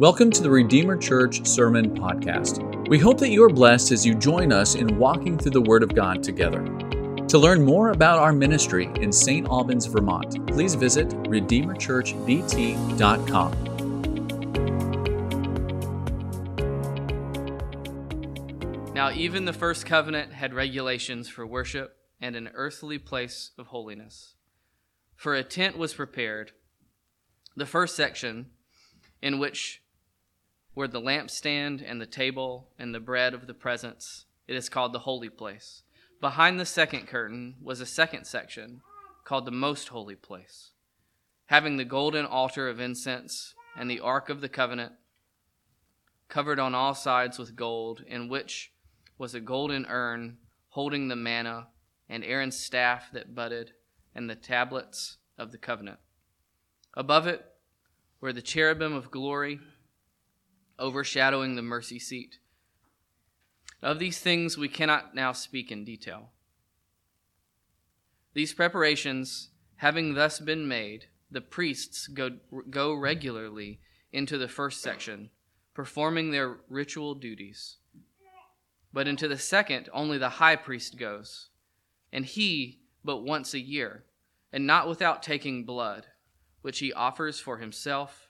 Welcome to the Redeemer Church Sermon Podcast. We hope that you are blessed as you join us in walking through the Word of God together. To learn more about our ministry in St. Albans, Vermont, please visit RedeemerChurchVT.com. Now, even the first covenant had regulations for worship and an earthly place of holiness. For a tent was prepared. The first section, in which were the lampstand and the table and the bread of the presence. It is called the holy place. Behind the second curtain was a second section called the most holy place, having the golden altar of incense and the ark of the covenant covered on all sides with gold, in which was a golden urn holding the manna and Aaron's staff that budded and the tablets of the covenant. Above it were the cherubim of glory overshadowing the mercy seat. Of these things we cannot now speak in detail. These preparations, having thus been made, the priests go, go regularly into the first section, performing their ritual duties. But into the second, only the high priest goes, and he but once a year, and not without taking blood, which he offers for himself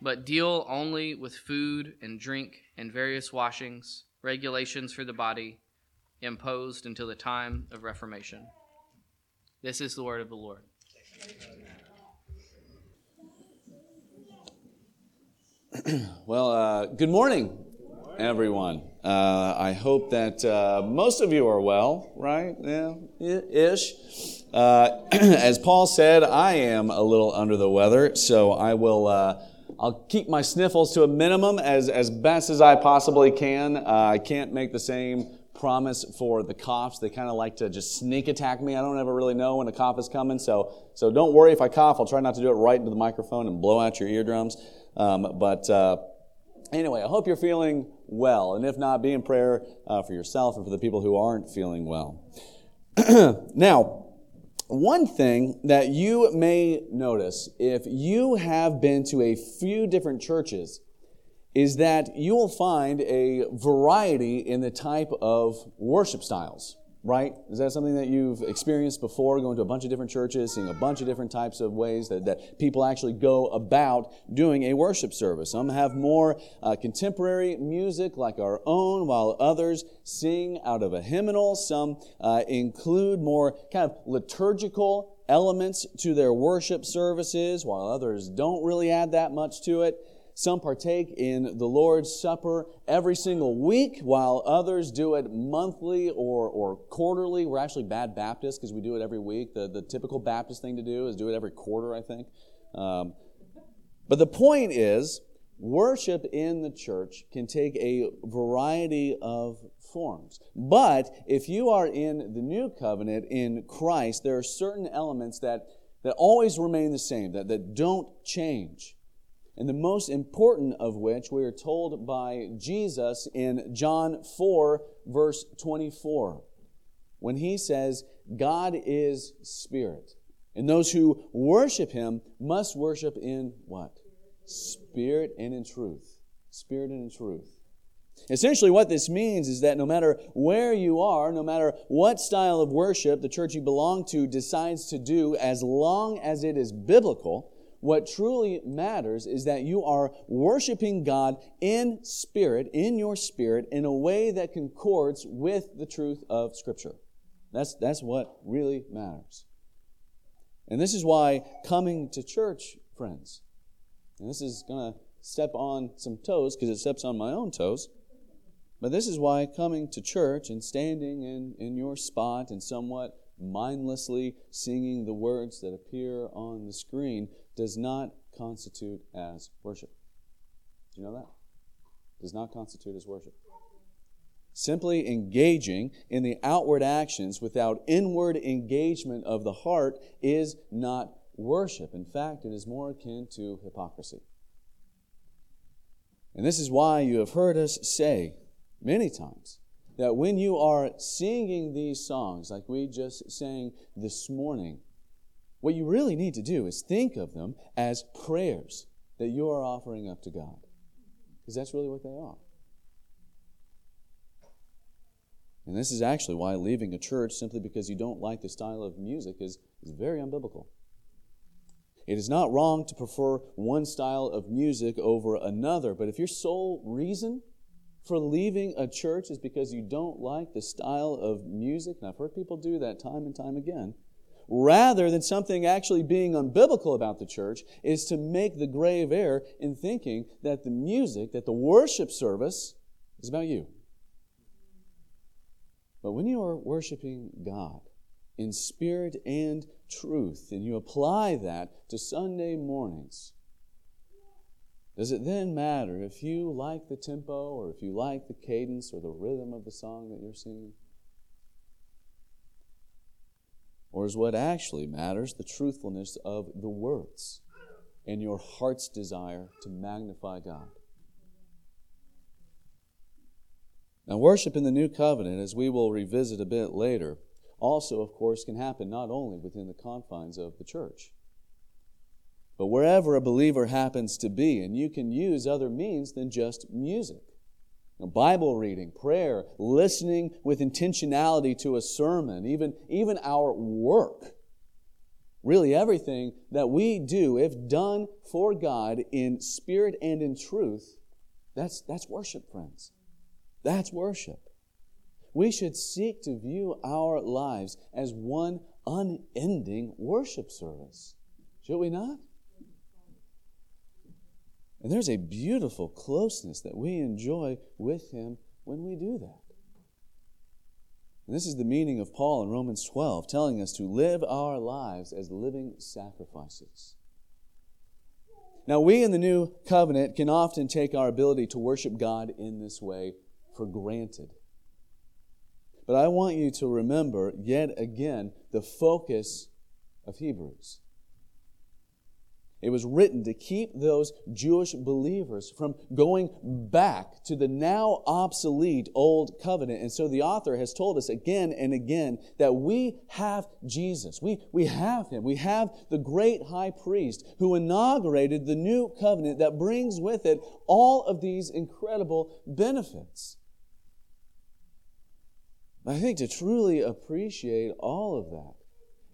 but deal only with food and drink and various washings, regulations for the body, imposed until the time of Reformation. This is the word of the Lord. well, uh, good morning, everyone. Uh, I hope that uh, most of you are well, right? Yeah, ish. Uh, as Paul said, I am a little under the weather, so I will uh, I'll keep my sniffles to a minimum as, as best as I possibly can. Uh, I can't make the same promise for the coughs. They kind of like to just sneak attack me. I don't ever really know when a cough is coming. So, so don't worry if I cough. I'll try not to do it right into the microphone and blow out your eardrums. Um, but uh, anyway, I hope you're feeling well. And if not, be in prayer uh, for yourself and for the people who aren't feeling well. now, one thing that you may notice if you have been to a few different churches is that you will find a variety in the type of worship styles right? Is that something that you've experienced before, going to a bunch of different churches, seeing a bunch of different types of ways that, that people actually go about doing a worship service? Some have more uh, contemporary music like our own, while others sing out of a hymnal. Some uh, include more kind of liturgical elements to their worship services, while others don't really add that much to it. Some partake in the Lord's Supper every single week, while others do it monthly or, or quarterly. We're actually bad Baptists because we do it every week. The, the typical Baptist thing to do is do it every quarter, I think. Um, but the point is, worship in the church can take a variety of forms. But if you are in the new covenant in Christ, there are certain elements that, that always remain the same, that, that don't change and the most important of which we are told by Jesus in John 4, verse 24, when he says, God is spirit. And those who worship him must worship in what? Spirit and in truth. Spirit and in truth. Essentially, what this means is that no matter where you are, no matter what style of worship the church you belong to decides to do, as long as it is biblical, what truly matters is that you are worshiping God in spirit, in your spirit, in a way that concords with the truth of Scripture. That's, that's what really matters. And this is why coming to church, friends, and this is going to step on some toes because it steps on my own toes. But this is why coming to church and standing in, in your spot and somewhat mindlessly singing the words that appear on the screen does not constitute as worship. Do you know that? Does not constitute as worship. Simply engaging in the outward actions without inward engagement of the heart is not worship. In fact, it is more akin to hypocrisy. And this is why you have heard us say many times that when you are singing these songs, like we just sang this morning, what you really need to do is think of them as prayers that you are offering up to God. Because that's really what they are. And this is actually why leaving a church simply because you don't like the style of music is, is very unbiblical. It is not wrong to prefer one style of music over another, but if your sole reason for leaving a church is because you don't like the style of music, and I've heard people do that time and time again, rather than something actually being unbiblical about the church, is to make the grave error in thinking that the music, that the worship service is about you. But when you are worshiping God in spirit and truth, and you apply that to Sunday mornings, does it then matter if you like the tempo or if you like the cadence or the rhythm of the song that you're singing? Or is what actually matters the truthfulness of the words and your heart's desire to magnify God? Now, worship in the new covenant, as we will revisit a bit later, also, of course, can happen not only within the confines of the church, but wherever a believer happens to be, and you can use other means than just music. You know, Bible reading, prayer, listening with intentionality to a sermon, even, even our work. Really, everything that we do, if done for God in spirit and in truth, that's, that's worship, friends. That's worship. We should seek to view our lives as one unending worship service. Should we not? And there's a beautiful closeness that we enjoy with Him when we do that. And this is the meaning of Paul in Romans 12, telling us to live our lives as living sacrifices. Now, we in the new covenant can often take our ability to worship God in this way for granted. But I want you to remember yet again the focus of Hebrews. It was written to keep those Jewish believers from going back to the now obsolete Old Covenant. And so the author has told us again and again that we have Jesus. We, we have Him. We have the great high priest who inaugurated the new covenant that brings with it all of these incredible benefits. I think to truly appreciate all of that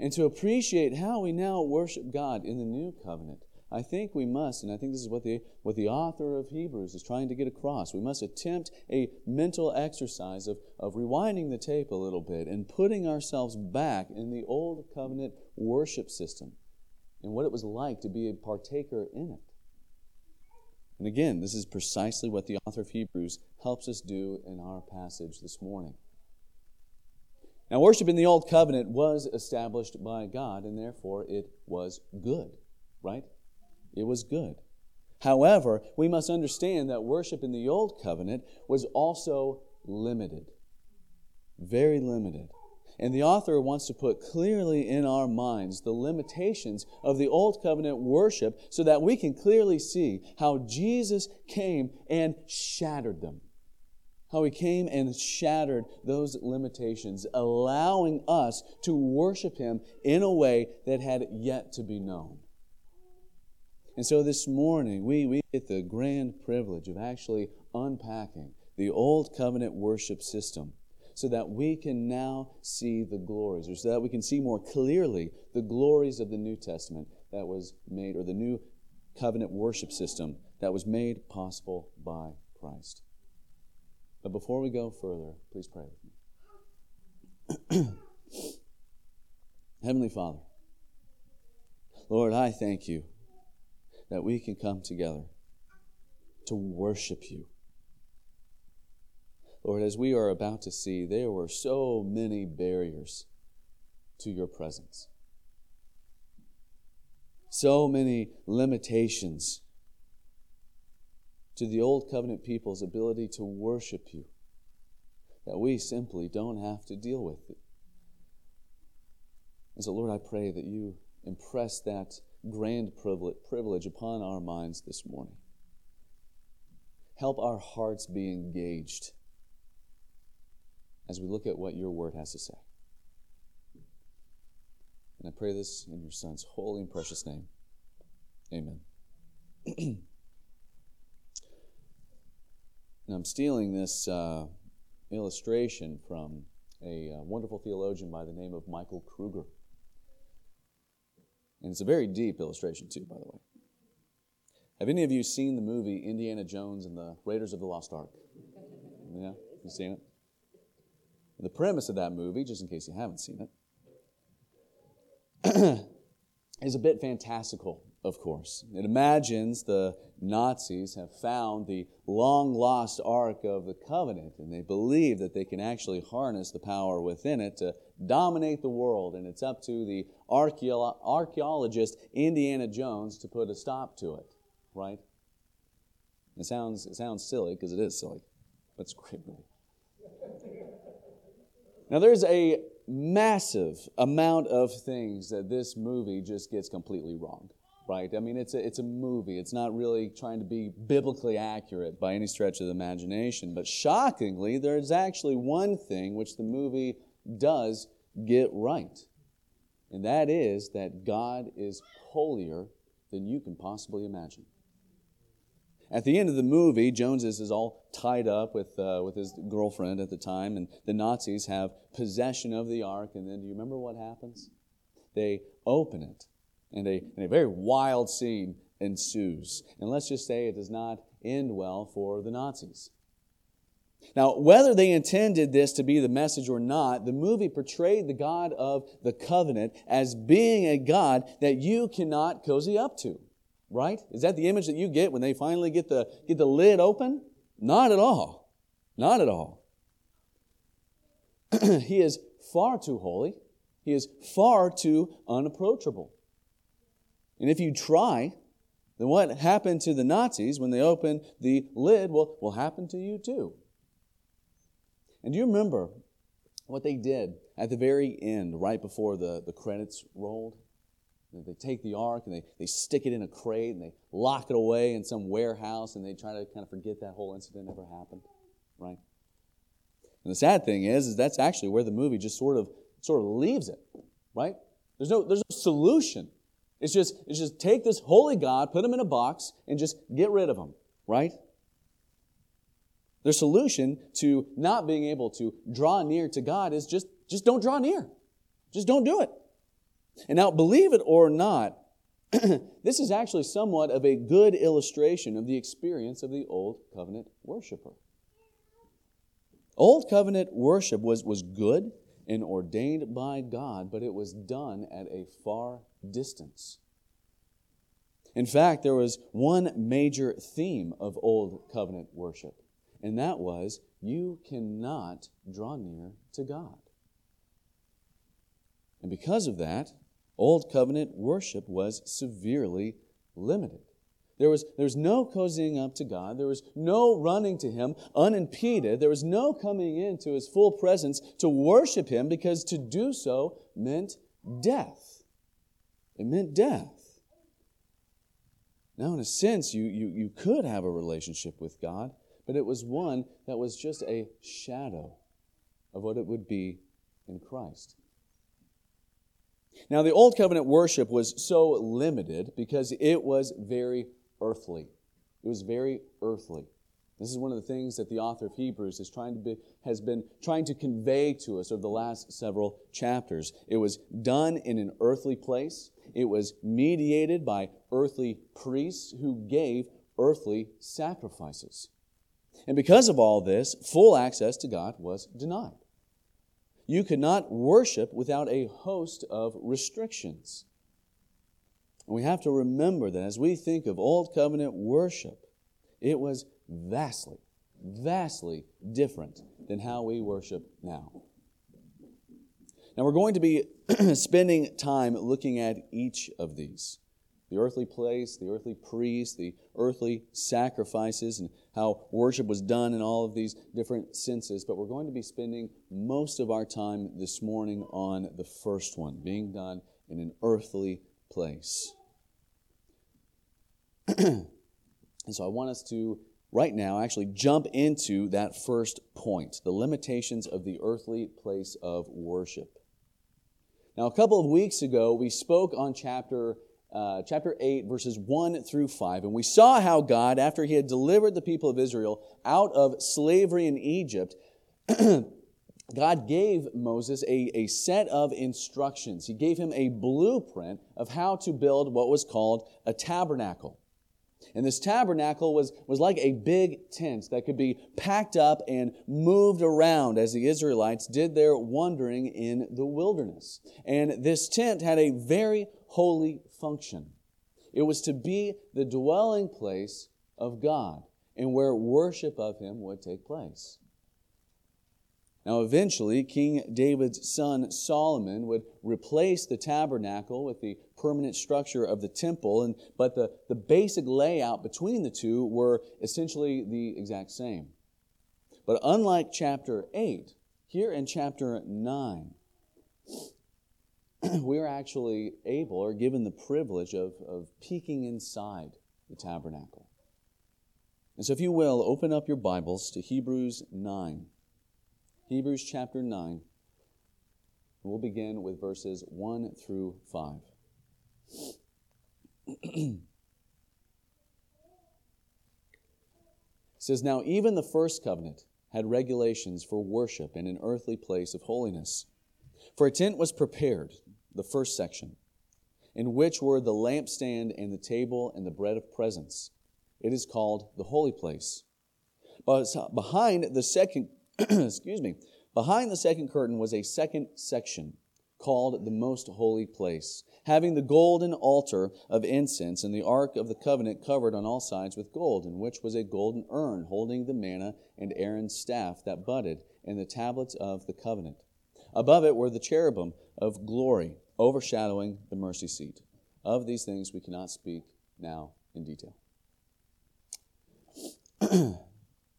and to appreciate how we now worship God in the new covenant, I think we must, and I think this is what the, what the author of Hebrews is trying to get across, we must attempt a mental exercise of, of rewinding the tape a little bit and putting ourselves back in the old covenant worship system and what it was like to be a partaker in it. And again, this is precisely what the author of Hebrews helps us do in our passage this morning. Now, worship in the Old Covenant was established by God, and therefore it was good, right? It was good. However, we must understand that worship in the Old Covenant was also limited, very limited. And the author wants to put clearly in our minds the limitations of the Old Covenant worship so that we can clearly see how Jesus came and shattered them how he came and shattered those limitations, allowing us to worship him in a way that had yet to be known. And so this morning, we, we get the grand privilege of actually unpacking the old covenant worship system so that we can now see the glories, or so that we can see more clearly the glories of the New Testament that was made, or the new covenant worship system that was made possible by Christ. But before we go further, please pray with me. Heavenly Father, Lord, I thank you that we can come together to worship you. Lord, as we are about to see, there were so many barriers to your presence, so many limitations to the old covenant people's ability to worship you. that we simply don't have to deal with it. And so, Lord, I pray that you impress that grand privilege upon our minds this morning. Help our hearts be engaged as we look at what your word has to say. And I pray this in your Son's holy and precious name. Amen. now, I'm stealing this uh, illustration from a uh, wonderful theologian by the name of Michael Kruger. And it's a very deep illustration, too, by the way. Have any of you seen the movie Indiana Jones and the Raiders of the Lost Ark? Yeah? You seen it? The premise of that movie, just in case you haven't seen it, is a bit fantastical, of course. It imagines the Nazis have found the long lost Ark of the Covenant, and they believe that they can actually harness the power within it to dominate the world, and it's up to the archeolo- archaeologist Indiana Jones to put a stop to it, right? It sounds, it sounds silly because it is silly, it's great movie. Now, there's a massive amount of things that this movie just gets completely wrong, right? I mean, it's a, it's a movie. It's not really trying to be biblically accurate by any stretch of the imagination. But shockingly, there's actually one thing which the movie does get right. And that is that God is holier than you can possibly imagine. At the end of the movie, Jones is, is all tied up with, uh, with his girlfriend at the time, and the Nazis have possession of the ark. And then, do you remember what happens? They open it, and a, and a very wild scene ensues. And let's just say it does not end well for the Nazis. Now, whether they intended this to be the message or not, the movie portrayed the God of the covenant as being a God that you cannot cozy up to. Right? Is that the image that you get when they finally get the, get the lid open? Not at all. Not at all. he is far too holy. He is far too unapproachable. And if you try, then what happened to the Nazis when they opened the lid will, will happen to you too. And do you remember what they did at the very end, right before the, the credits rolled? They take the ark and they, they stick it in a crate and they lock it away in some warehouse and they try to kind of forget that whole incident ever happened, right? And the sad thing is, is that's actually where the movie just sort of sort of leaves it, right? There's no there's no solution. It's just it's just take this holy God, put him in a box, and just get rid of him, right? Their solution to not being able to draw near to God is just, just don't draw near. Just don't do it. And now, believe it or not, this is actually somewhat of a good illustration of the experience of the Old Covenant worshiper. Old Covenant worship was, was good and ordained by God, but it was done at a far distance. In fact, there was one major theme of Old Covenant worship, and that was you cannot draw near to God. And because of that, Old Covenant worship was severely limited. There was, there was no cozying up to God. There was no running to Him unimpeded. There was no coming into His full presence to worship Him because to do so meant death. It meant death. Now, in a sense, you, you, you could have a relationship with God, but it was one that was just a shadow of what it would be in Christ. Now, the Old Covenant worship was so limited because it was very earthly. It was very earthly. This is one of the things that the author of Hebrews is trying to be, has been trying to convey to us over the last several chapters. It was done in an earthly place. It was mediated by earthly priests who gave earthly sacrifices. And because of all this, full access to God was denied. You could not worship without a host of restrictions. And we have to remember that as we think of Old Covenant worship, it was vastly, vastly different than how we worship now. Now, we're going to be spending time looking at each of these. the earthly place, the earthly priest, the earthly sacrifices, and how worship was done in all of these different senses. But we're going to be spending most of our time this morning on the first one, being done in an earthly place. and so I want us to, right now, actually jump into that first point the limitations of the earthly place of worship. Now, a couple of weeks ago, we spoke on chapter uh, chapter 8, verses 1 through 5. And we saw how God, after he had delivered the people of Israel out of slavery in Egypt, God gave Moses a, a set of instructions. He gave him a blueprint of how to build what was called a tabernacle. And this tabernacle was, was like a big tent that could be packed up and moved around as the Israelites did their wandering in the wilderness. And this tent had a very holy function. It was to be the dwelling place of God and where worship of Him would take place. Now, eventually, King David's son Solomon would replace the tabernacle with the permanent structure of the temple, and, but the, the basic layout between the two were essentially the exact same. But unlike chapter 8, here in chapter 9, we are actually able or given the privilege of, of peeking inside the tabernacle. And so, if you will, open up your Bibles to Hebrews 9. Hebrews chapter 9. We'll begin with verses 1 through 5. Says, Now even the first covenant had regulations for worship in an earthly place of holiness. For a tent was prepared, the first section, in which were the lampstand and the table and the bread of presence. It is called the holy place. But behind the second excuse me, behind the second curtain was a second section called the most holy place, having the golden altar of incense and the ark of the covenant covered on all sides with gold, in which was a golden urn holding the manna and Aaron's staff that budded, and the tablets of the covenant. Above it were the cherubim of glory, overshadowing the mercy seat. Of these things we cannot speak now in detail.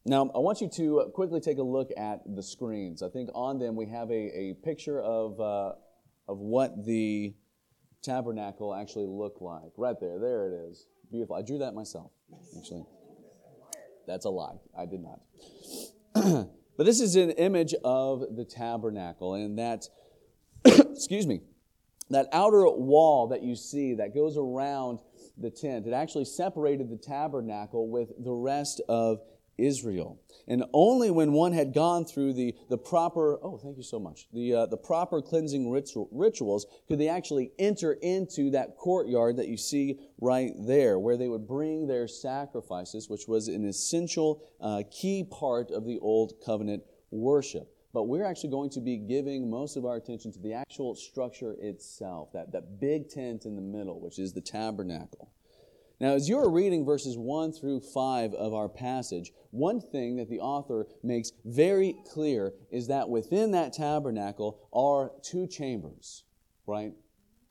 Now, I want you to quickly take a look at the screens. I think on them we have a, a picture of, uh, of what the tabernacle actually looked like. Right there, there it is. Beautiful. I drew that myself, actually. That's a lie. I did not. but this is an image of the tabernacle, and that, excuse me, that outer wall that you see that goes around the tent, it actually separated the tabernacle with the rest of Israel. And only when one had gone through the, the proper, oh, thank you so much, the, uh, the proper cleansing ritual, rituals could they actually enter into that courtyard that you see right there, where they would bring their sacrifices, which was an essential uh, key part of the Old Covenant worship. But we're actually going to be giving most of our attention to the actual structure itself, that, that big tent in the middle, which is the tabernacle. Now, as you're reading verses 1 through 5 of our passage, one thing that the author makes very clear is that within that tabernacle are two chambers, right?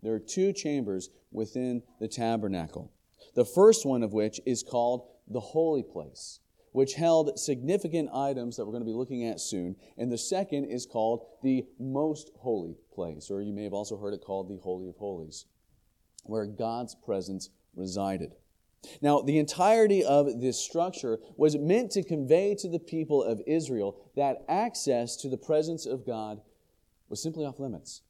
There are two chambers within the tabernacle. The first one of which is called the holy place, which held significant items that we're going to be looking at soon. And the second is called the most holy place, or you may have also heard it called the Holy of Holies, where God's presence resided. Now, the entirety of this structure was meant to convey to the people of Israel that access to the presence of God was simply off limits.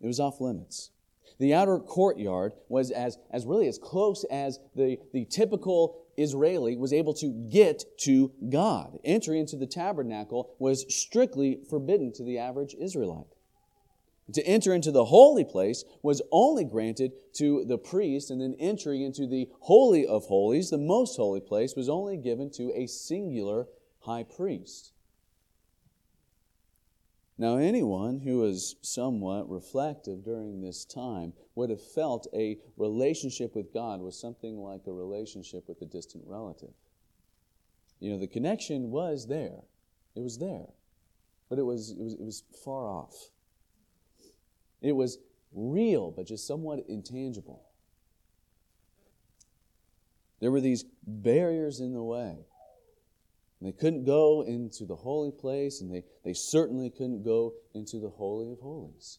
It was off limits. The outer courtyard was as, as really as close as the, the typical Israeli was able to get to God. Entry into the tabernacle was strictly forbidden to the average Israelite. To enter into the holy place was only granted to the priest, and then entry into the Holy of Holies, the most holy place, was only given to a singular high priest. Now, anyone who was somewhat reflective during this time would have felt a relationship with God was something like a relationship with a distant relative. You know, the connection was there, it was there, but it was, it was, it was far off. It was real, but just somewhat intangible. There were these barriers in the way. And they couldn't go into the holy place, and they, they certainly couldn't go into the Holy of Holies.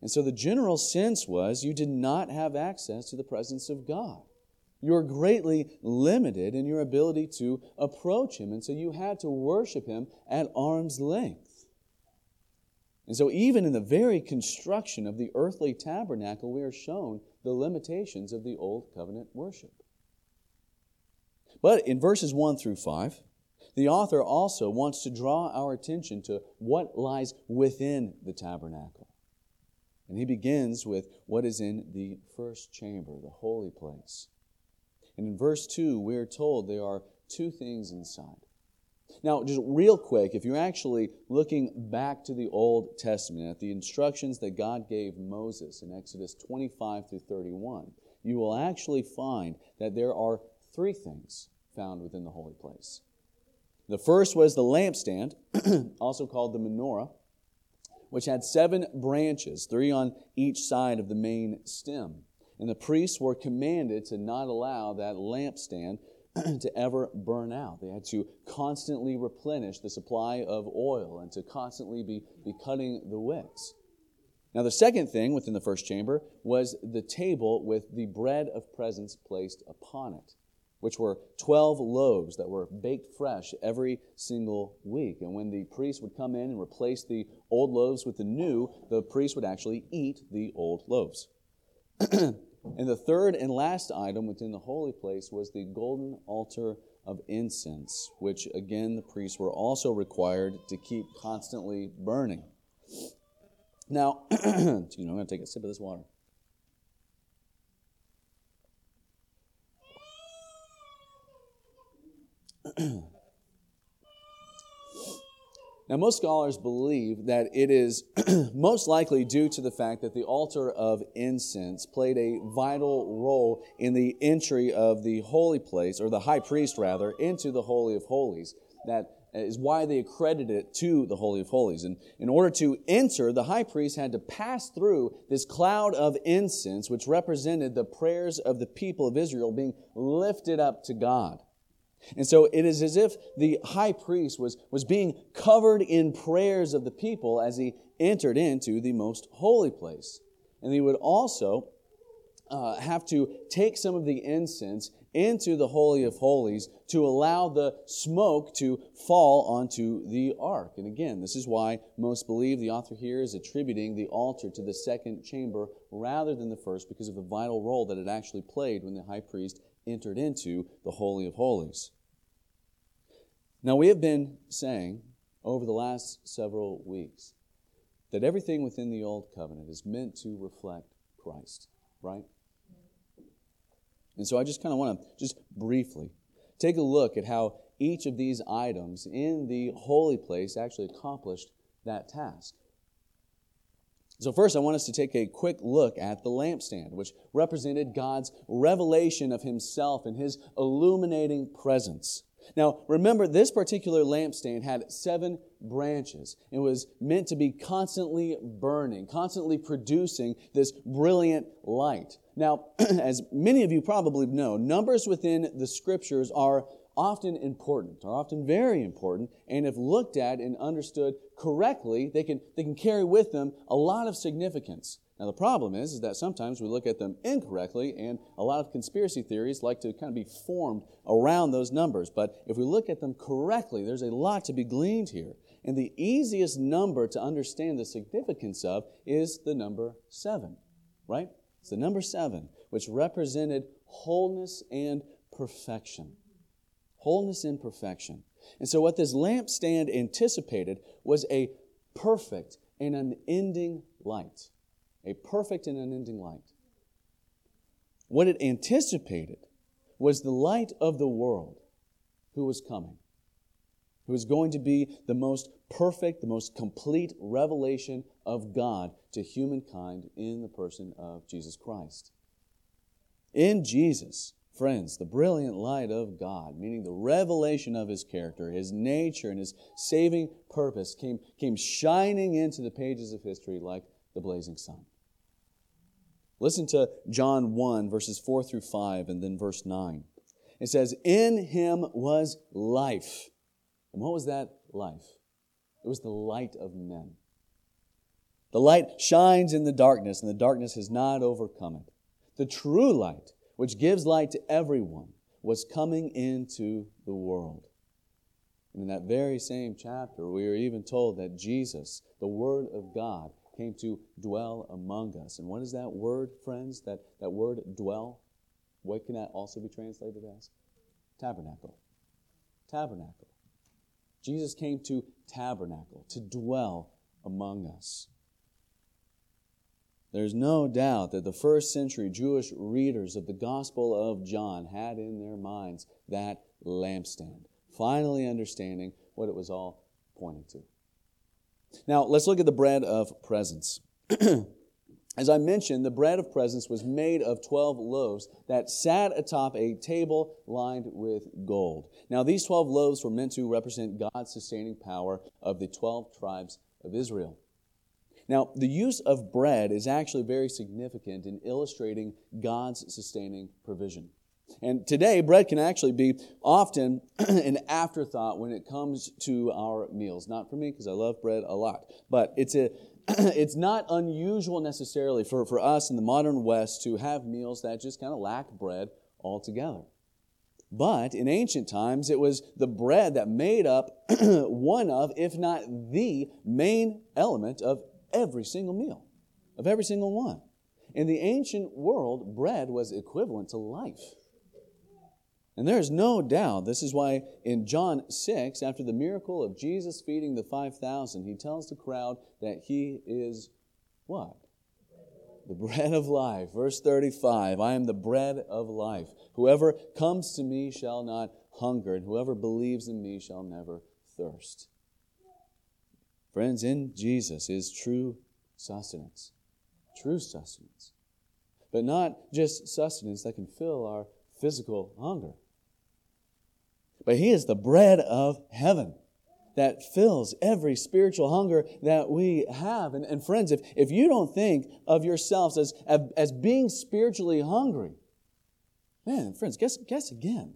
And so the general sense was you did not have access to the presence of God. You were greatly limited in your ability to approach Him, and so you had to worship Him at arm's length. And so, even in the very construction of the earthly tabernacle, we are shown the limitations of the Old Covenant worship. But in verses 1 through 5, the author also wants to draw our attention to what lies within the tabernacle. And he begins with what is in the first chamber, the holy place. And in verse 2, we are told there are two things inside. Now, just real quick, if you're actually looking back to the Old Testament at the instructions that God gave Moses in Exodus 25 through 31, you will actually find that there are three things found within the holy place. The first was the lampstand, also called the menorah, which had seven branches, three on each side of the main stem. And the priests were commanded to not allow that lampstand to ever burn out. They had to constantly replenish the supply of oil and to constantly be, be cutting the wicks. Now, the second thing within the first chamber was the table with the bread of presence placed upon it which were 12 loaves that were baked fresh every single week. And when the priest would come in and replace the old loaves with the new, the priest would actually eat the old loaves. and the third and last item within the holy place was the golden altar of incense, which again the priests were also required to keep constantly burning. Now, you know, I'm going to take a sip of this water. now, most scholars believe that it is most likely due to the fact that the altar of incense played a vital role in the entry of the holy place, or the high priest rather, into the Holy of Holies. That is why they accredited it to the Holy of Holies. And in order to enter, the high priest had to pass through this cloud of incense, which represented the prayers of the people of Israel being lifted up to God. And so it is as if the high priest was, was being covered in prayers of the people as he entered into the most holy place. And he would also uh, have to take some of the incense into the Holy of Holies to allow the smoke to fall onto the ark. And again, this is why most believe the author here is attributing the altar to the second chamber rather than the first because of the vital role that it actually played when the high priest entered into the Holy of Holies. Now, we have been saying over the last several weeks that everything within the Old Covenant is meant to reflect Christ, right? And so I just kind of want to just briefly take a look at how each of these items in the holy place actually accomplished that task. So, first, I want us to take a quick look at the lampstand, which represented God's revelation of Himself and His illuminating presence. Now, remember, this particular lampstand had seven branches. It was meant to be constantly burning, constantly producing this brilliant light. Now, as many of you probably know, numbers within the scriptures are often important, are often very important, and if looked at and understood correctly, they can, they can carry with them a lot of significance. Now, the problem is, is that sometimes we look at them incorrectly, and a lot of conspiracy theories like to kind of be formed around those numbers. But if we look at them correctly, there's a lot to be gleaned here. And the easiest number to understand the significance of is the number seven, right? It's the number seven, which represented wholeness and perfection wholeness and perfection. And so, what this lampstand anticipated was a perfect and unending light. A perfect and unending light. What it anticipated was the light of the world who was coming, who was going to be the most perfect, the most complete revelation of God to humankind in the person of Jesus Christ. In Jesus, Friends, the brilliant light of God, meaning the revelation of His character, His nature, and His saving purpose, came, came shining into the pages of history like the blazing sun. Listen to John 1, verses 4 through 5, and then verse 9. It says, In him was life. And what was that life? It was the light of men. The light shines in the darkness, and the darkness has not overcome it. The true light, which gives light to everyone, was coming into the world. And in that very same chapter, we are even told that Jesus, the Word of God, came to dwell among us. And what is that word, friends? That, that word dwell? What can that also be translated as? Tabernacle. Tabernacle. Jesus came to tabernacle, to dwell among us. There's no doubt that the first century Jewish readers of the Gospel of John had in their minds that lampstand, finally understanding what it was all pointing to. Now, let's look at the bread of presence. As I mentioned, the bread of presence was made of 12 loaves that sat atop a table lined with gold. Now, these 12 loaves were meant to represent God's sustaining power of the 12 tribes of Israel. Now, the use of bread is actually very significant in illustrating God's sustaining provision. And today, bread can actually be often an afterthought when it comes to our meals. Not for me, because I love bread a lot, but it's, a, it's not unusual necessarily for, for us in the modern West to have meals that just kind of lack bread altogether. But in ancient times, it was the bread that made up one of, if not the main element of every single meal, of every single one. In the ancient world, bread was equivalent to life. And there is no doubt, this is why in John 6, after the miracle of Jesus feeding the 5,000, he tells the crowd that he is what? The bread of life. Verse 35 I am the bread of life. Whoever comes to me shall not hunger, and whoever believes in me shall never thirst. Friends, in Jesus is true sustenance. True sustenance. But not just sustenance that can fill our physical hunger. But He is the bread of heaven that fills every spiritual hunger that we have. And, and friends, if, if you don't think of yourselves as, as being spiritually hungry, man, friends, guess, guess again.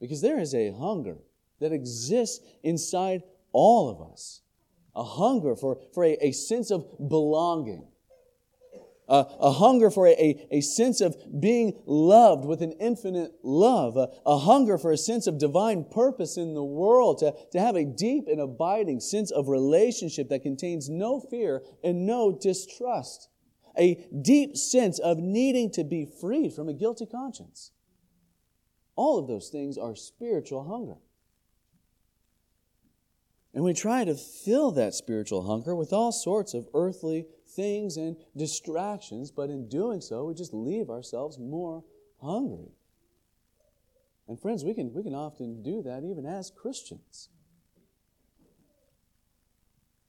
Because there is a hunger that exists inside all of us a hunger for, for a, a sense of belonging, a, a hunger for a, a sense of being loved with an infinite love, a, a hunger for a sense of divine purpose in the world, to, to have a deep and abiding sense of relationship that contains no fear and no distrust, a deep sense of needing to be freed from a guilty conscience. All of those things are spiritual hunger. And we try to fill that spiritual hunger with all sorts of earthly things and distractions, but in doing so, we just leave ourselves more hungry. And friends, we can, we can often do that even as Christians.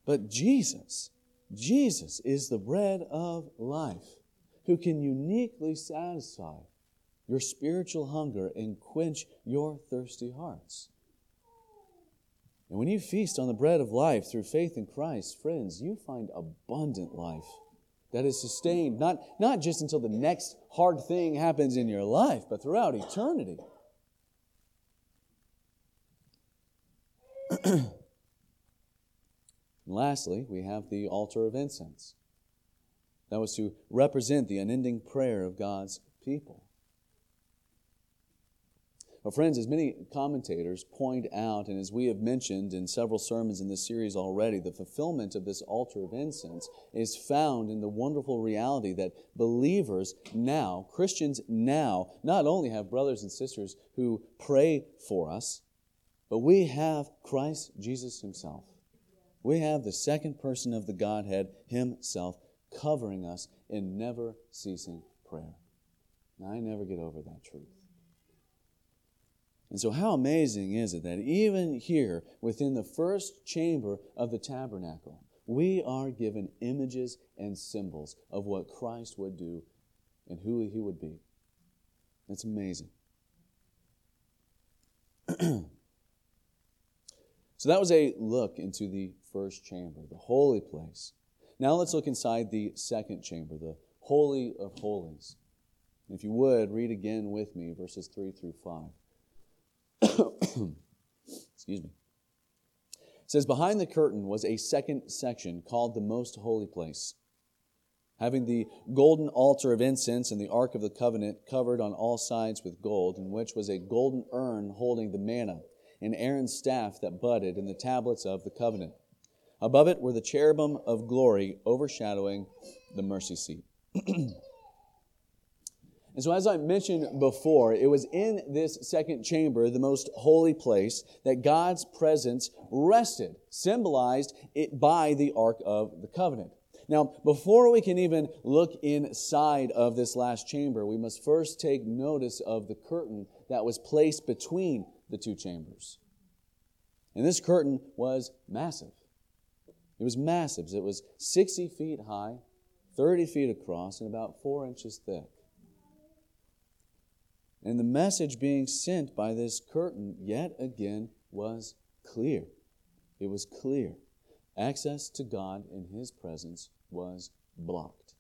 But Jesus, Jesus is the bread of life who can uniquely satisfy your spiritual hunger and quench your thirsty hearts. And when you feast on the bread of life through faith in Christ, friends, you find abundant life that is sustained not, not just until the next hard thing happens in your life, but throughout eternity. lastly, we have the altar of incense. That was to represent the unending prayer of God's people. Well, friends, as many commentators point out, and as we have mentioned in several sermons in this series already, the fulfillment of this altar of incense is found in the wonderful reality that believers now, Christians now, not only have brothers and sisters who pray for us, but we have Christ Jesus Himself. We have the second person of the Godhead Himself covering us in never ceasing prayer. Now, I never get over that truth. And so, how amazing is it that even here within the first chamber of the tabernacle, we are given images and symbols of what Christ would do and who he would be. That's amazing. so, that was a look into the first chamber, the holy place. Now, let's look inside the second chamber, the Holy of Holies. If you would, read again with me verses 3 through 5. Excuse me. It says, Behind the curtain was a second section called the Most Holy Place, having the golden altar of incense and the Ark of the Covenant covered on all sides with gold, in which was a golden urn holding the manna, and Aaron's staff that budded, and the tablets of the covenant. Above it were the cherubim of glory overshadowing the mercy seat. And so, as I mentioned before, it was in this second chamber, the most holy place, that God's presence rested, symbolized it by the Ark of the Covenant. Now, before we can even look inside of this last chamber, we must first take notice of the curtain that was placed between the two chambers. And this curtain was massive. It was massive. It was 60 feet high, 30 feet across, and about four inches thick. And the message being sent by this curtain, yet again, was clear. It was clear. Access to God in His presence was blocked.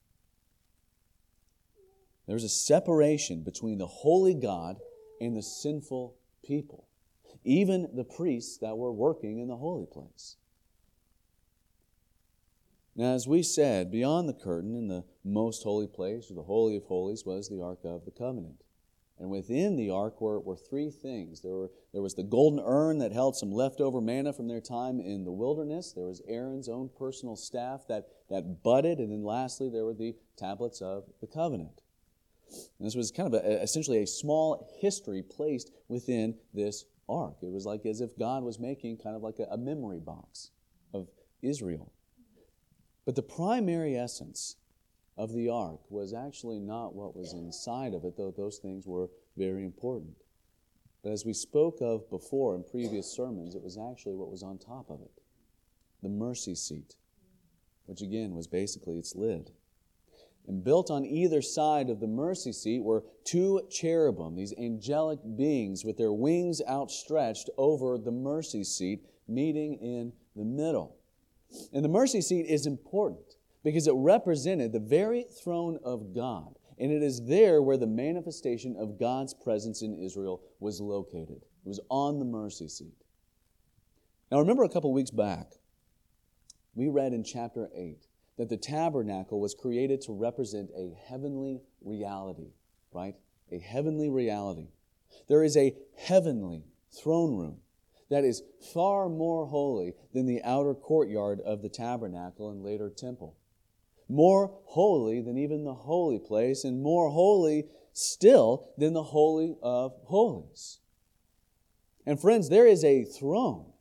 There was a separation between the holy God and the sinful people, even the priests that were working in the holy place. Now, as we said, beyond the curtain in the most holy place, or the Holy of Holies, was the Ark of the Covenant. And within the ark were, were three things. There, were, there was the golden urn that held some leftover manna from their time in the wilderness. There was Aaron's own personal staff that, that budded. And then lastly, there were the tablets of the covenant. And this was kind of a, essentially a small history placed within this ark. It was like as if God was making kind of like a, a memory box of Israel. But the primary essence of the ark was actually not what was inside of it, though those things were very important. But as we spoke of before in previous sermons, it was actually what was on top of it the mercy seat, which again was basically its lid. And built on either side of the mercy seat were two cherubim, these angelic beings with their wings outstretched over the mercy seat, meeting in the middle. And the mercy seat is important because it represented the very throne of God. And it is there where the manifestation of God's presence in Israel was located. It was on the mercy seat. Now, remember a couple weeks back, we read in chapter 8 that the tabernacle was created to represent a heavenly reality, right? A heavenly reality. There is a heavenly throne room that is far more holy than the outer courtyard of the tabernacle and later temple more holy than even the holy place, and more holy still than the Holy of Holies. And friends, there is a throne,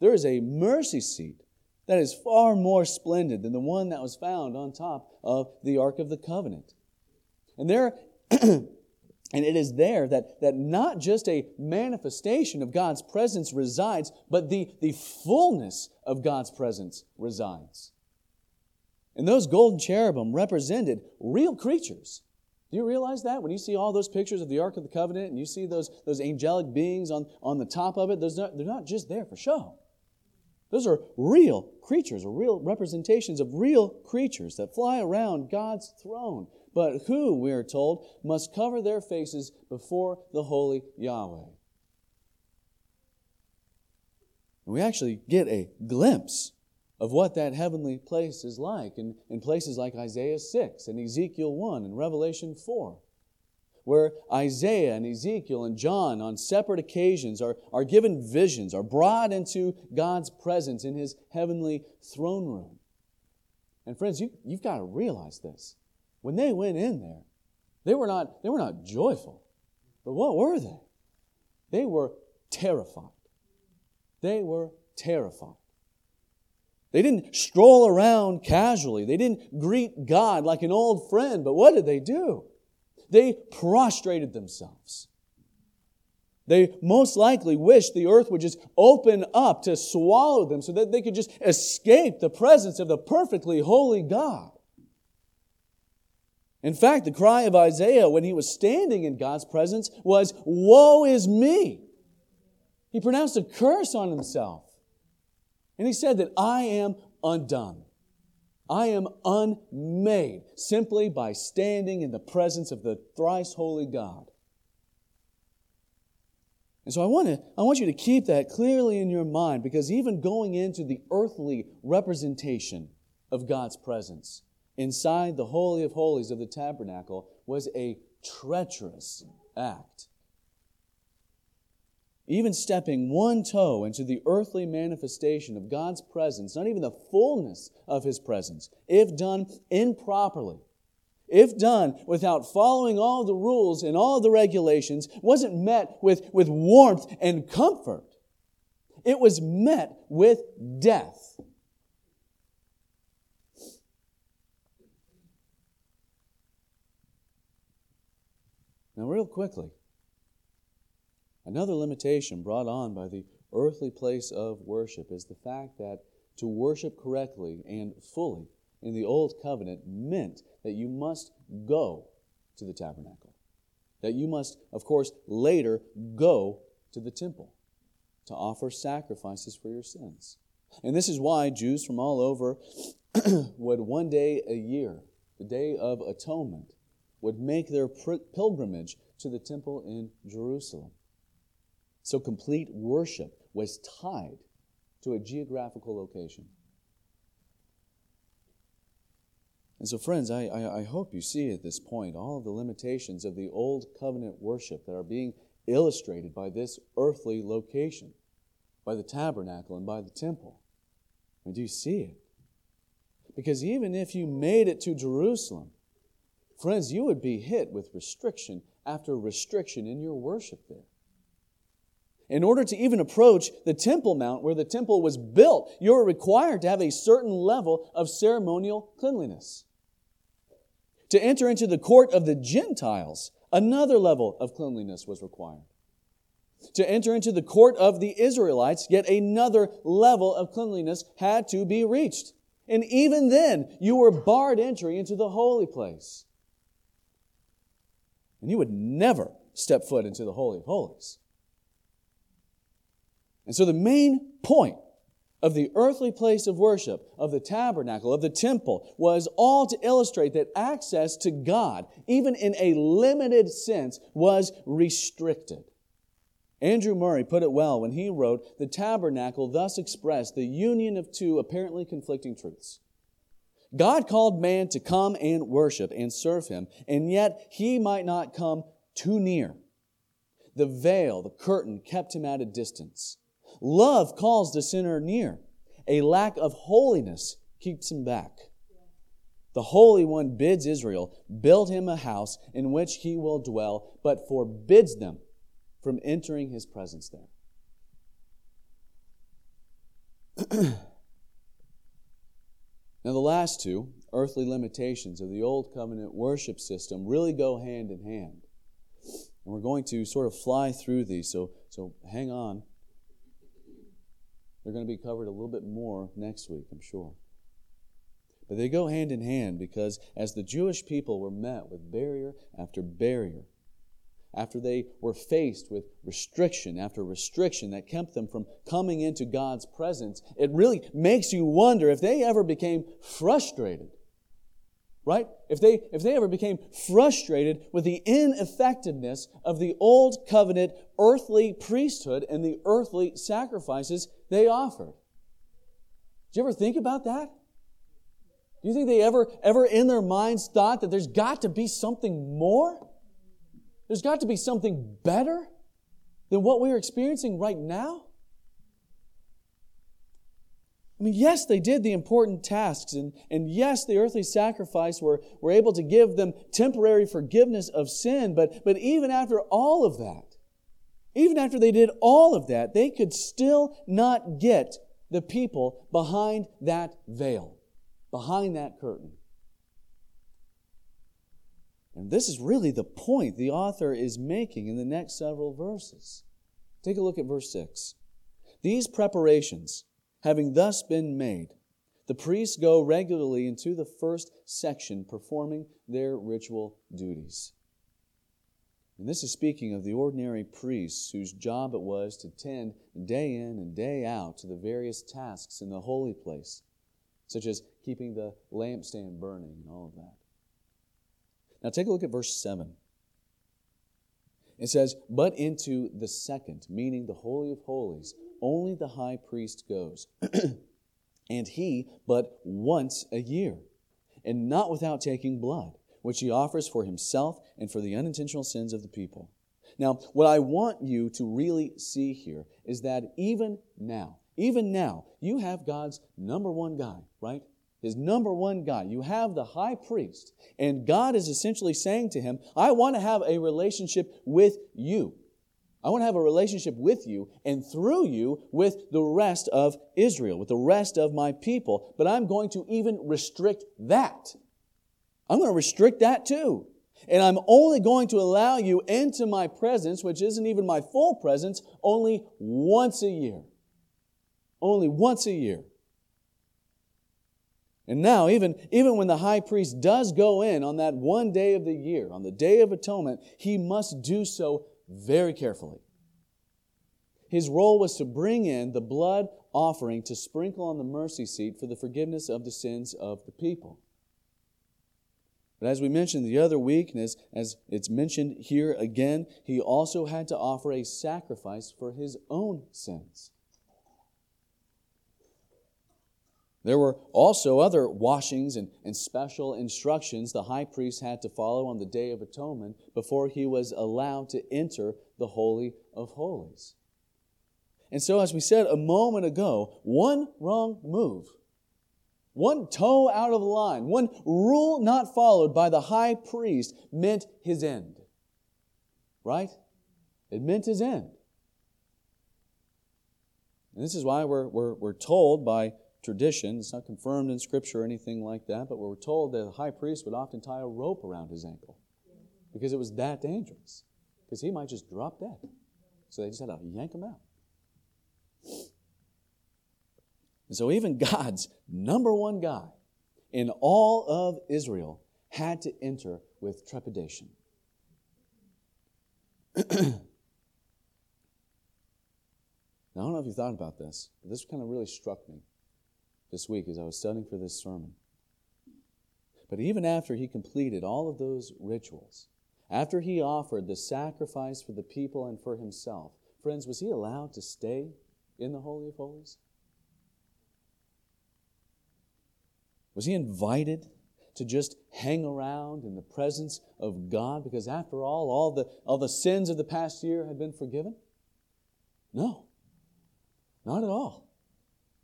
there is a mercy seat that is far more splendid than the one that was found on top of the Ark of the Covenant. And there And it is there that, that not just a manifestation of God's presence resides, but the, the fullness of God's presence resides. And those golden cherubim represented real creatures. Do you realize that? When you see all those pictures of the Ark of the Covenant and you see those, those angelic beings on, on the top of it, those not, they're not just there for show. Those are real creatures, or real representations of real creatures that fly around God's throne, but who, we are told, must cover their faces before the holy Yahweh. And we actually get a glimpse of what that heavenly place is like in, in places like Isaiah 6 and Ezekiel 1 and Revelation 4, where Isaiah and Ezekiel and John on separate occasions are, are given visions, are brought into God's presence in his heavenly throne room. And friends, you, you've got to realize this. When they went in there, they were not, they were not joyful. But what were they? They were terrified. They were terrified. They didn't stroll around casually. They didn't greet God like an old friend. But what did they do? They prostrated themselves. They most likely wished the earth would just open up to swallow them so that they could just escape the presence of the perfectly holy God. In fact, the cry of Isaiah when he was standing in God's presence was, Woe is me! He pronounced a curse on himself. And he said that I am undone. I am unmade simply by standing in the presence of the thrice holy God. And so I want, to, I want you to keep that clearly in your mind because even going into the earthly representation of God's presence inside the Holy of Holies of the tabernacle was a treacherous act. Even stepping one toe into the earthly manifestation of God's presence, not even the fullness of His presence, if done improperly, if done without following all the rules and all the regulations, wasn't met with, with warmth and comfort. It was met with death. Now, real quickly, another limitation brought on by the earthly place of worship is the fact that to worship correctly and fully in the Old Covenant meant that you must go to the tabernacle. That you must, of course, later go to the temple to offer sacrifices for your sins. And this is why Jews from all over would one day a year, the Day of Atonement, would make their pilgrimage to the temple in Jerusalem. So complete worship was tied to a geographical location. And so, friends, I, I, I, hope you see at this point all of the limitations of the old covenant worship that are being illustrated by this earthly location, by the tabernacle and by the temple. And do you see it? Because even if you made it to Jerusalem, friends, you would be hit with restriction after restriction in your worship there. In order to even approach the Temple Mount where the temple was built, you are required to have a certain level of ceremonial cleanliness. To enter into the court of the Gentiles, another level of cleanliness was required. To enter into the court of the Israelites, yet another level of cleanliness had to be reached. And even then, you were barred entry into the holy place and you would never step foot into the Holy of Holies. And so the main point of the earthly place of worship, of the tabernacle, of the temple, was all to illustrate that access to God, even in a limited sense, was restricted. Andrew Murray put it well when he wrote, The tabernacle thus expressed the union of two apparently conflicting truths. God called man to come and worship and serve him, and yet he might not come too near. The veil, the curtain, kept him at a distance. Love calls the sinner near. A lack of holiness keeps him back. The Holy One bids Israel build him a house in which he will dwell, but forbids them from entering his presence there. Now, the last two, earthly limitations of the Old Covenant worship system, really go hand in hand. And we're going to sort of fly through these, so, so hang on. They're going to be covered a little bit more next week, I'm sure. But they go hand in hand because as the Jewish people were met with barrier after barrier, after they were faced with restriction after restriction that kept them from coming into God's presence, it really makes you wonder if they ever became frustrated. Right? If they, if they ever became frustrated with the ineffectiveness of the old covenant earthly priesthood and the earthly sacrifices they offered. Did you ever think about that? Do you think they ever, ever in their minds thought that there's got to be something more? There's got to be something better than what we are experiencing right now. I mean, yes, they did the important tasks, and, and yes, the earthly sacrifice were, were able to give them temporary forgiveness of sin, but, but even after all of that, even after they did all of that, they could still not get the people behind that veil, behind that curtain. And this is really the point the author is making in the next several verses. Take a look at verse 6. These preparations, having thus been made, the priests go regularly into the first section performing their ritual duties. And this is speaking of the ordinary priests whose job it was to tend day in and day out to the various tasks in the holy place such as keeping the lampstand burning and all of that. Now take a look at verse 7. It says, But into the second, meaning the Holy of Holies, only the high priest goes, and he but once a year, and not without taking blood, which he offers for himself and for the unintentional sins of the people. Now, what I want you to really see here is that even now, even now, you have God's number one guy, right? His number one guy. You have the high priest, and God is essentially saying to him, I want to have a relationship with you. I want to have a relationship with you and through you with the rest of Israel, with the rest of my people. But I'm going to even restrict that. I'm going to restrict that too. And I'm only going to allow you into my presence, which isn't even my full presence, only once a year. Only once a year. And now, even, even when the high priest does go in on that one day of the year, on the Day of Atonement, he must do so very carefully. His role was to bring in the blood offering to sprinkle on the mercy seat for the forgiveness of the sins of the people. But as we mentioned the other week, and as, as it's mentioned here again, he also had to offer a sacrifice for his own sins. There were also other washings and, and special instructions the high priest had to follow on the Day of Atonement before he was allowed to enter the Holy of Holies. And so, as we said a moment ago, one wrong move, one toe out of line, one rule not followed by the high priest meant his end. Right? It meant his end. And this is why we're, we're, we're told by tradition, it's not confirmed in Scripture or anything like that, but we're told that the high priest would often tie a rope around his ankle because it was that dangerous, because he might just drop dead. So they just had to yank him out. And so even God's number one guy in all of Israel had to enter with trepidation. now, I don't know if you thought about this, but this kind of really struck me this week as I was studying for this sermon. But even after he completed all of those rituals, after he offered the sacrifice for the people and for himself, friends, was he allowed to stay in the Holy of Holies? Was he invited to just hang around in the presence of God because after all, all the, all the sins of the past year had been forgiven? No, not at all.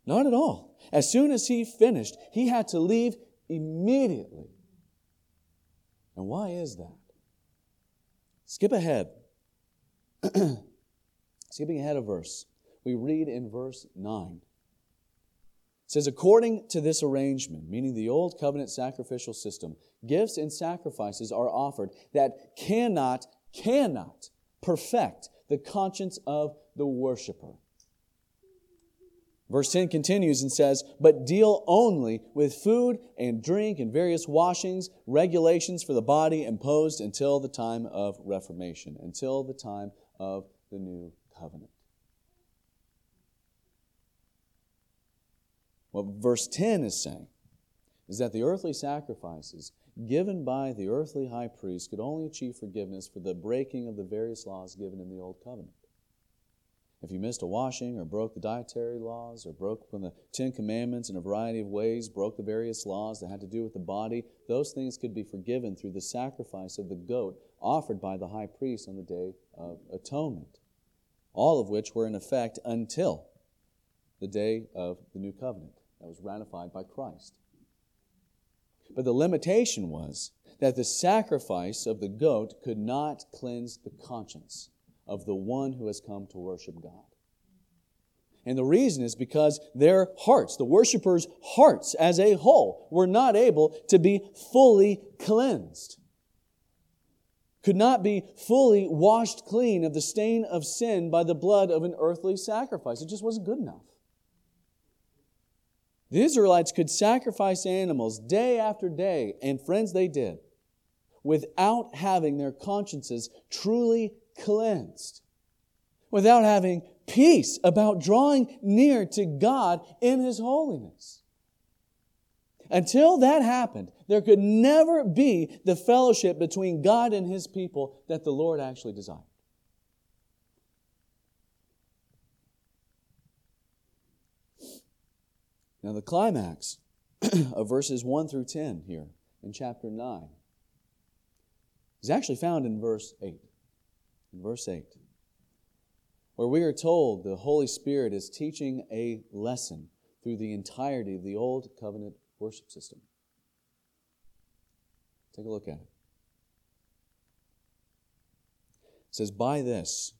Not at all. As soon as he finished, he had to leave immediately. And why is that? Skip ahead. Skipping ahead a verse. We read in verse 9. It says, according to this arrangement, meaning the old covenant sacrificial system, gifts and sacrifices are offered that cannot, cannot perfect the conscience of the worshiper. Verse 10 continues and says, But deal only with food and drink and various washings, regulations for the body imposed until the time of Reformation, until the time of the new covenant. What verse 10 is saying is that the earthly sacrifices given by the earthly high priest could only achieve forgiveness for the breaking of the various laws given in the old covenant. If you missed a washing or broke the dietary laws or broke from the Ten Commandments in a variety of ways, broke the various laws that had to do with the body, those things could be forgiven through the sacrifice of the goat offered by the high priest on the Day of Atonement, all of which were in effect until the day of the New Covenant that was ratified by Christ. But the limitation was that the sacrifice of the goat could not cleanse the conscience of the one who has come to worship God. And the reason is because their hearts, the worshippers' hearts as a whole, were not able to be fully cleansed. Could not be fully washed clean of the stain of sin by the blood of an earthly sacrifice. It just wasn't good enough. The Israelites could sacrifice animals day after day, and friends, they did, without having their consciences truly cleansed, without having peace about drawing near to God in His holiness. Until that happened, there could never be the fellowship between God and His people that the Lord actually desired. Now, the climax of verses 1 through 10 here in chapter 9 is actually found in verse 8. In verse 8, where we are told the Holy Spirit is teaching a lesson through the entirety of the Old Covenant worship system. Take a look at it. It says, By this,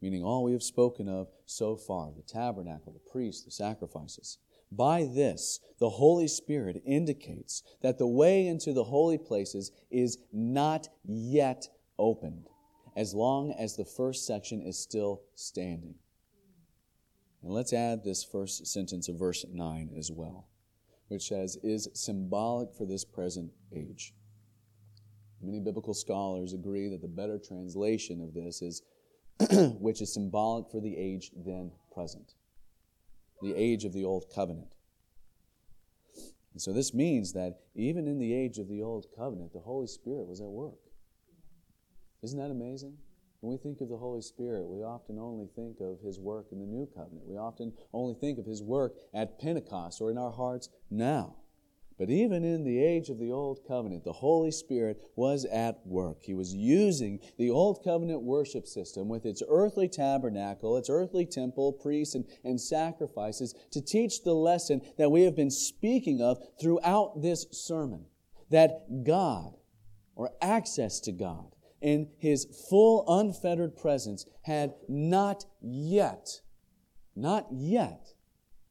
meaning all we have spoken of so far the tabernacle, the priest, the sacrifices. By this, the Holy Spirit indicates that the way into the holy places is not yet opened, as long as the first section is still standing. And let's add this first sentence of verse 9 as well, which says, is symbolic for this present age. Many biblical scholars agree that the better translation of this is, which is symbolic for the age then present the age of the Old Covenant. And so this means that even in the age of the Old Covenant, the Holy Spirit was at work. Isn't that amazing? When we think of the Holy Spirit, we often only think of His work in the New Covenant. We often only think of His work at Pentecost or in our hearts now. But even in the age of the Old Covenant, the Holy Spirit was at work. He was using the Old Covenant worship system with its earthly tabernacle, its earthly temple, priests, and, and sacrifices to teach the lesson that we have been speaking of throughout this sermon that God, or access to God, in His full unfettered presence had not yet, not yet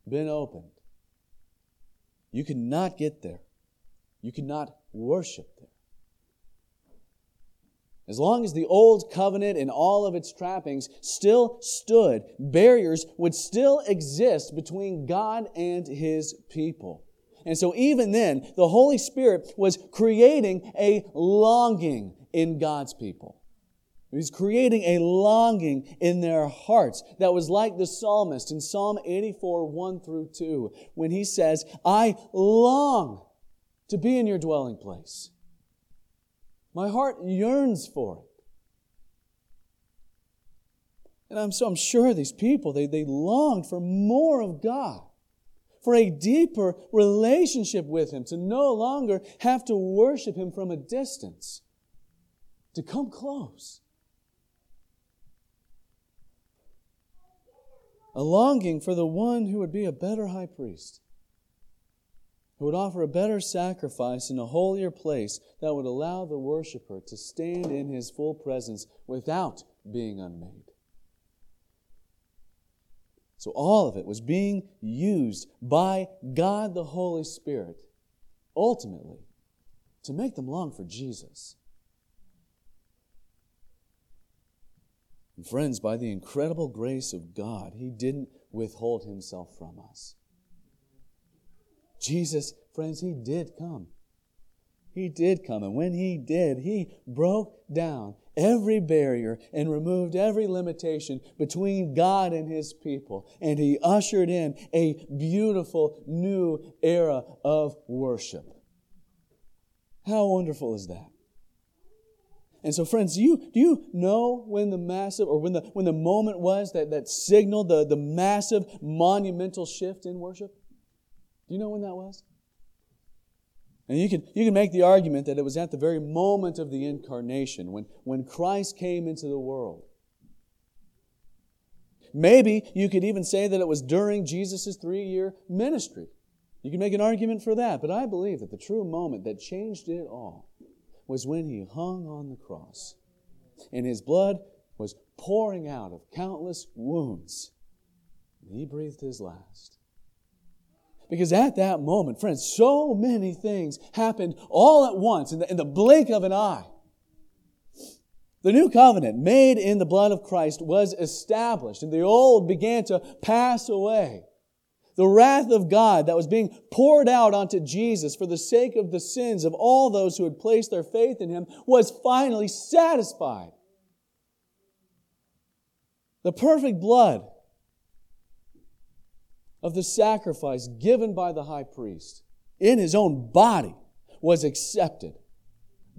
been opened you cannot get there. You cannot worship there. As long as the old covenant and all of its trappings still stood, barriers would still exist between God and his people. And so, even then, the Holy Spirit was creating a longing in God's people. He's creating a longing in their hearts that was like the psalmist in Psalm 84, 1 through 2, when he says, I long to be in your dwelling place. My heart yearns for it. And I'm so I'm sure these people, they, they longed for more of God, for a deeper relationship with Him, to no longer have to worship Him from a distance, to come close. A longing for the one who would be a better high priest, who would offer a better sacrifice in a holier place that would allow the worshiper to stand in his full presence without being unmade. So all of it was being used by God the Holy Spirit, ultimately, to make them long for Jesus. And friends, by the incredible grace of God, He didn't withhold Himself from us. Jesus, friends, He did come. He did come. And when He did, He broke down every barrier and removed every limitation between God and His people. And He ushered in a beautiful new era of worship. How wonderful is that? And so, friends, do you, do you know when the massive, or when the, when the moment was that, that signaled the, the massive monumental shift in worship? Do you know when that was? And you can, you can make the argument that it was at the very moment of the incarnation, when, when Christ came into the world. Maybe you could even say that it was during Jesus' three year ministry. You can make an argument for that, but I believe that the true moment that changed it all was when he hung on the cross. And his blood was pouring out of countless wounds. And he breathed his last. Because at that moment, friends, so many things happened all at once in the, in the blink of an eye. The new covenant made in the blood of Christ was established, and the old began to pass away. The wrath of God that was being poured out onto Jesus for the sake of the sins of all those who had placed their faith in him was finally satisfied. The perfect blood of the sacrifice given by the high priest in his own body was accepted,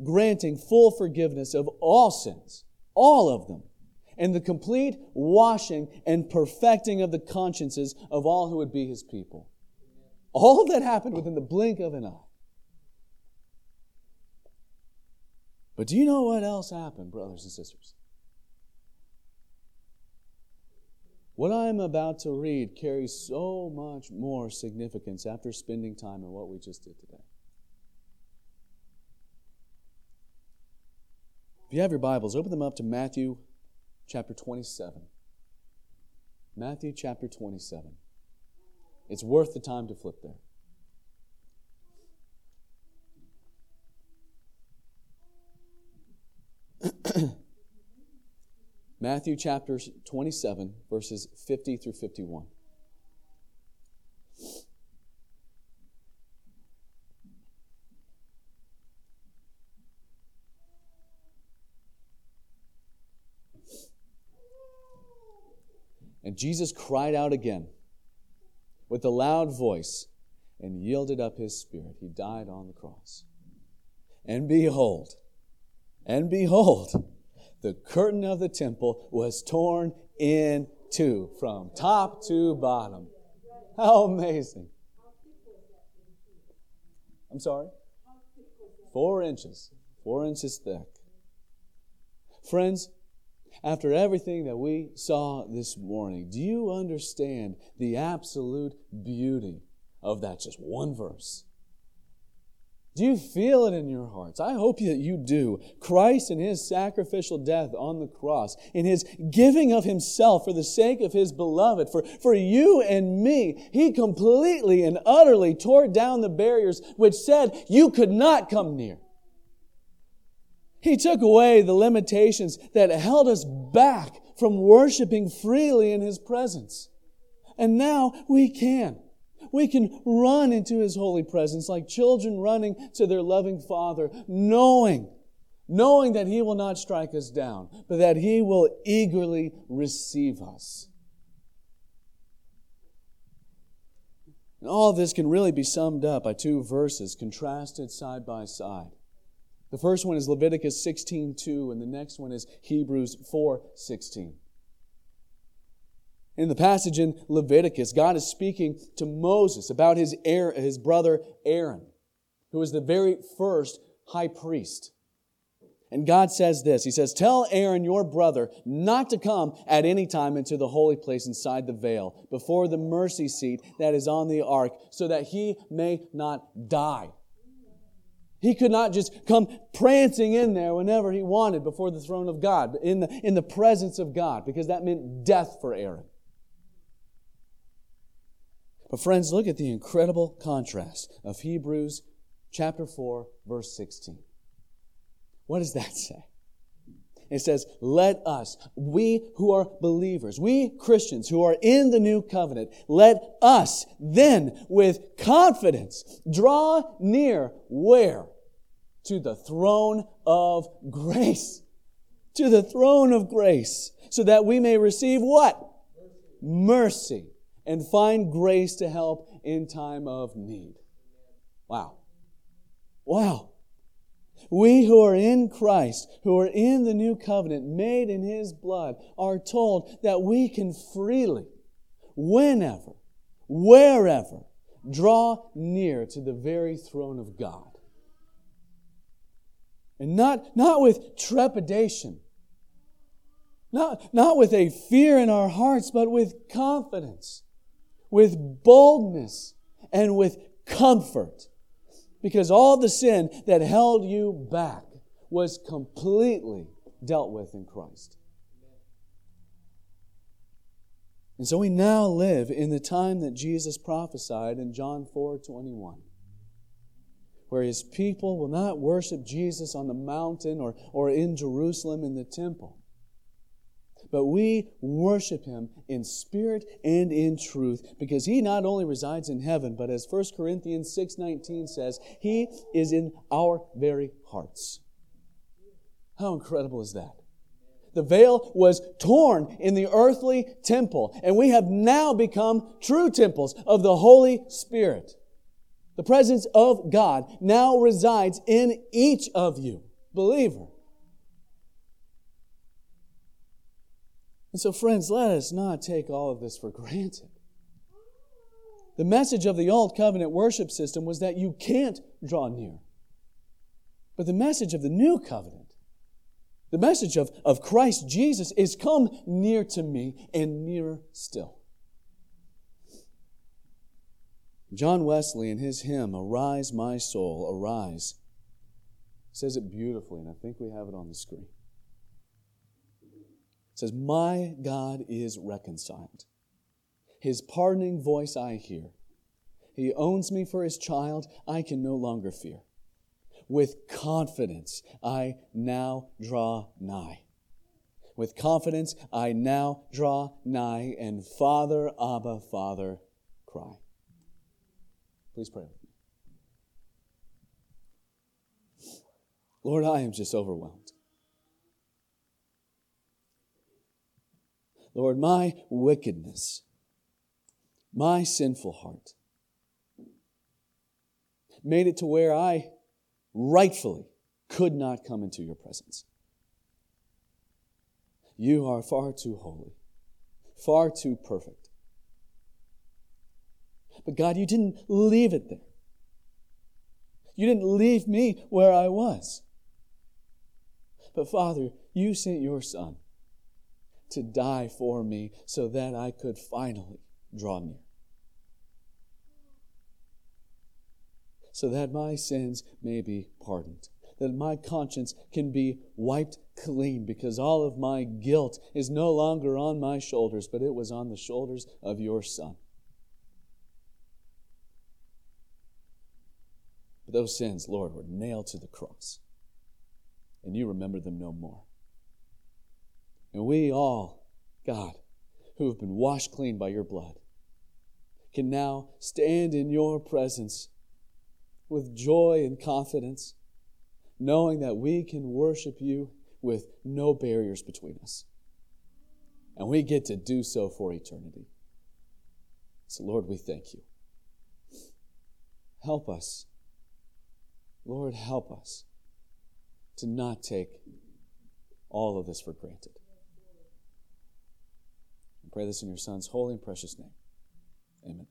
granting full forgiveness of all sins, all of them, and the complete washing and perfecting of the consciences of all who would be his people. All that happened within the blink of an eye. But do you know what else happened, brothers and sisters? What I am about to read carries so much more significance after spending time in what we just did today. If you have your Bibles, open them up to Matthew chapter 27. Matthew chapter 27. It's worth the time to flip there. Matthew chapter 27, verses 50 through 51. And Jesus cried out again with a loud voice and yielded up his spirit. He died on the cross. And behold, and behold, the curtain of the temple was torn in two from top to bottom. How amazing. I'm sorry? Four inches. Four inches thick. Friends, after everything that we saw this morning, do you understand the absolute beauty of that just one verse? Do you feel it in your hearts? I hope that you do. Christ in his sacrificial death on the cross, in his giving of himself for the sake of his beloved, for, for you and me, he completely and utterly tore down the barriers which said you could not come near. He took away the limitations that held us back from worshiping freely in his presence. And now we can. We can run into His holy presence like children running to their loving Father, knowing, knowing that He will not strike us down, but that He will eagerly receive us. And all this can really be summed up by two verses contrasted side by side. The first one is Leviticus 16:2 and the next one is Hebrews 4:16. In the passage in Leviticus, God is speaking to Moses about his, his brother Aaron, who was the very first high priest. And God says this He says, Tell Aaron, your brother, not to come at any time into the holy place inside the veil, before the mercy seat that is on the ark, so that he may not die. He could not just come prancing in there whenever he wanted before the throne of God, in the, in the presence of God, because that meant death for Aaron. But, friends, look at the incredible contrast of Hebrews chapter 4, verse 16. What does that say? It says, Let us, we who are believers, we Christians who are in the new covenant, let us then with confidence draw near where? To the throne of grace. To the throne of grace. So that we may receive what? Mercy and find grace to help in time of need. Wow. Wow. We who are in Christ, who are in the new covenant made in His blood, are told that we can freely, whenever, wherever, draw near to the very throne of God. And not, not with trepidation, not, not with a fear in our hearts, but with confidence with boldness and with comfort. Because all the sin that held you back was completely dealt with in Christ. And so we now live in the time that Jesus prophesied in John 4 21, where his people will not worship Jesus on the mountain or, or in Jerusalem in the temple but we worship him in spirit and in truth because he not only resides in heaven, but as 1 Corinthians 6:19 says, he is in our very hearts. How incredible is that? The veil was torn in the earthly temple, and we have now become true temples of the Holy Spirit. The presence of God now resides in each of you, believer. And so, friends, let us not take all of this for granted. The message of the Old Covenant worship system was that you can't draw near. But the message of the New Covenant, the message of, of Christ Jesus, is come near to me and nearer still. John Wesley, in his hymn, Arise, My Soul, Arise, says it beautifully, and I think we have it on the screen. It says, My God is reconciled. His pardoning voice I hear. He owns me for his child. I can no longer fear. With confidence, I now draw nigh. With confidence, I now draw nigh, and Father, Abba, Father, cry. Please pray. Lord, I am just overwhelmed. Lord, my wickedness, my sinful heart, made it to where I rightfully could not come into your presence. You are far too holy, far too perfect. But God, you didn't leave it there. You didn't leave me where I was. But Father, you sent your Son to die for me so that I could finally draw near. So that my sins may be pardoned, that my conscience can be wiped clean, because all of my guilt is no longer on my shoulders, but it was on the shoulders of your Son. Those sins, Lord, were nailed to the cross, and you remember them no more. And we all, God, who have been washed clean by your blood, can now stand in your presence with joy and confidence, knowing that we can worship you with no barriers between us. And we get to do so for eternity. So, Lord, we thank you. Help us. Lord, help us to not take all of this for granted. I pray this in your Son's holy and precious name. Amen.